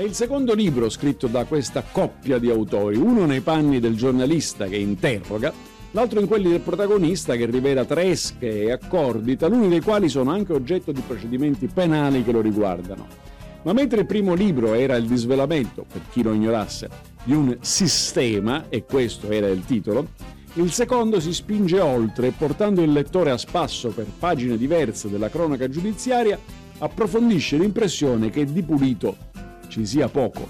È il secondo libro scritto da questa coppia di autori, uno nei panni del giornalista che interroga, l'altro in quelli del protagonista che rivela tresche e accordi, taluni dei quali sono anche oggetto di procedimenti penali che lo riguardano. Ma mentre il primo libro era il disvelamento, per chi lo ignorasse, di un sistema, e questo era il titolo, il secondo si spinge oltre, portando il lettore a spasso per pagine diverse della cronaca giudiziaria, approfondisce l'impressione che di pulito ci sia poco.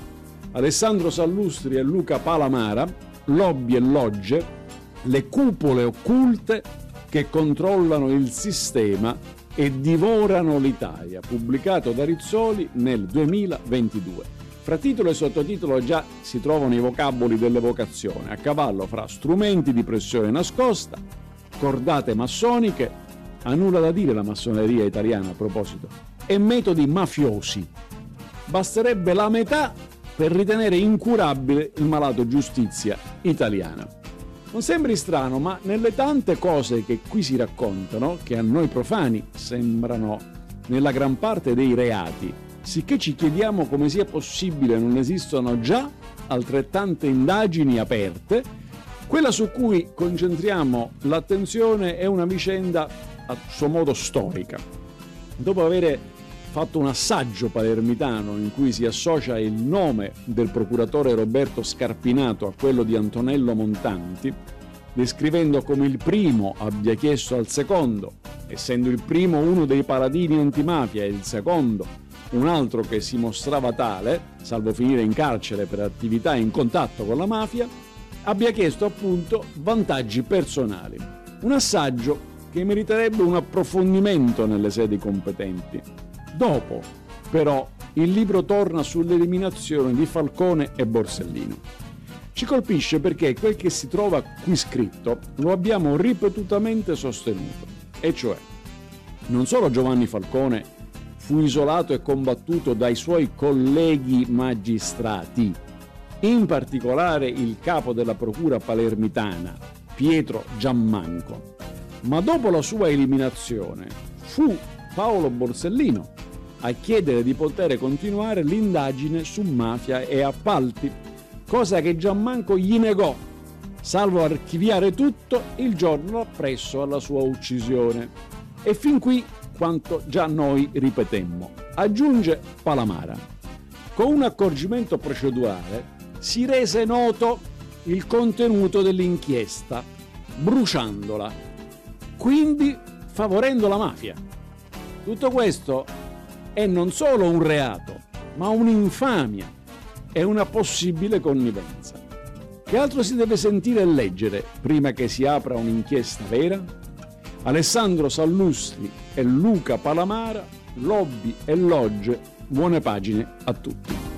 Alessandro Sallustri e Luca Palamara, lobby e logge, le cupole occulte che controllano il sistema e divorano l'Italia, pubblicato da Rizzoli nel 2022. Fra titolo e sottotitolo già si trovano i vocaboli dell'evocazione, a cavallo fra strumenti di pressione nascosta, cordate massoniche, ha nulla da dire la massoneria italiana a proposito, e metodi mafiosi. Basterebbe la metà per ritenere incurabile il malato giustizia italiana. Non sembri strano, ma nelle tante cose che qui si raccontano, che a noi profani sembrano nella gran parte dei reati, sicché ci chiediamo come sia possibile non esistano già altrettante indagini aperte, quella su cui concentriamo l'attenzione è una vicenda a suo modo storica. Dopo aver fatto un assaggio palermitano in cui si associa il nome del procuratore Roberto Scarpinato a quello di Antonello Montanti, descrivendo come il primo abbia chiesto al secondo, essendo il primo uno dei paladini antimafia e il secondo un altro che si mostrava tale, salvo finire in carcere per attività in contatto con la mafia, abbia chiesto appunto vantaggi personali. Un assaggio che meriterebbe un approfondimento nelle sedi competenti. Dopo, però, il libro torna sull'eliminazione di Falcone e Borsellino. Ci colpisce perché quel che si trova qui scritto lo abbiamo ripetutamente sostenuto, e cioè non solo Giovanni Falcone fu isolato e combattuto dai suoi colleghi magistrati, in particolare il capo della procura palermitana, Pietro Giammanco. Ma dopo la sua eliminazione fu Paolo Borsellino a chiedere di poter continuare l'indagine su mafia e appalti, cosa che Giammanco gli negò, salvo archiviare tutto il giorno appresso alla sua uccisione. E fin qui quanto già noi ripetemmo. Aggiunge Palamara. Con un accorgimento procedurale si rese noto il contenuto dell'inchiesta, bruciandola, quindi favorendo la mafia. Tutto questo è non solo un reato, ma un'infamia e una possibile connivenza. Che altro si deve sentire e leggere prima che si apra un'inchiesta vera? Alessandro Sallustri e Luca Palamara, lobby e logge, buone pagine a tutti.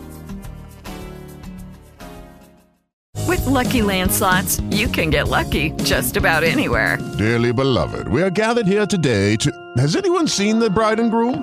With lucky landslots, you can get lucky just about anywhere. Dearly beloved, we are gathered here today to. Has anyone seen the bride and groom?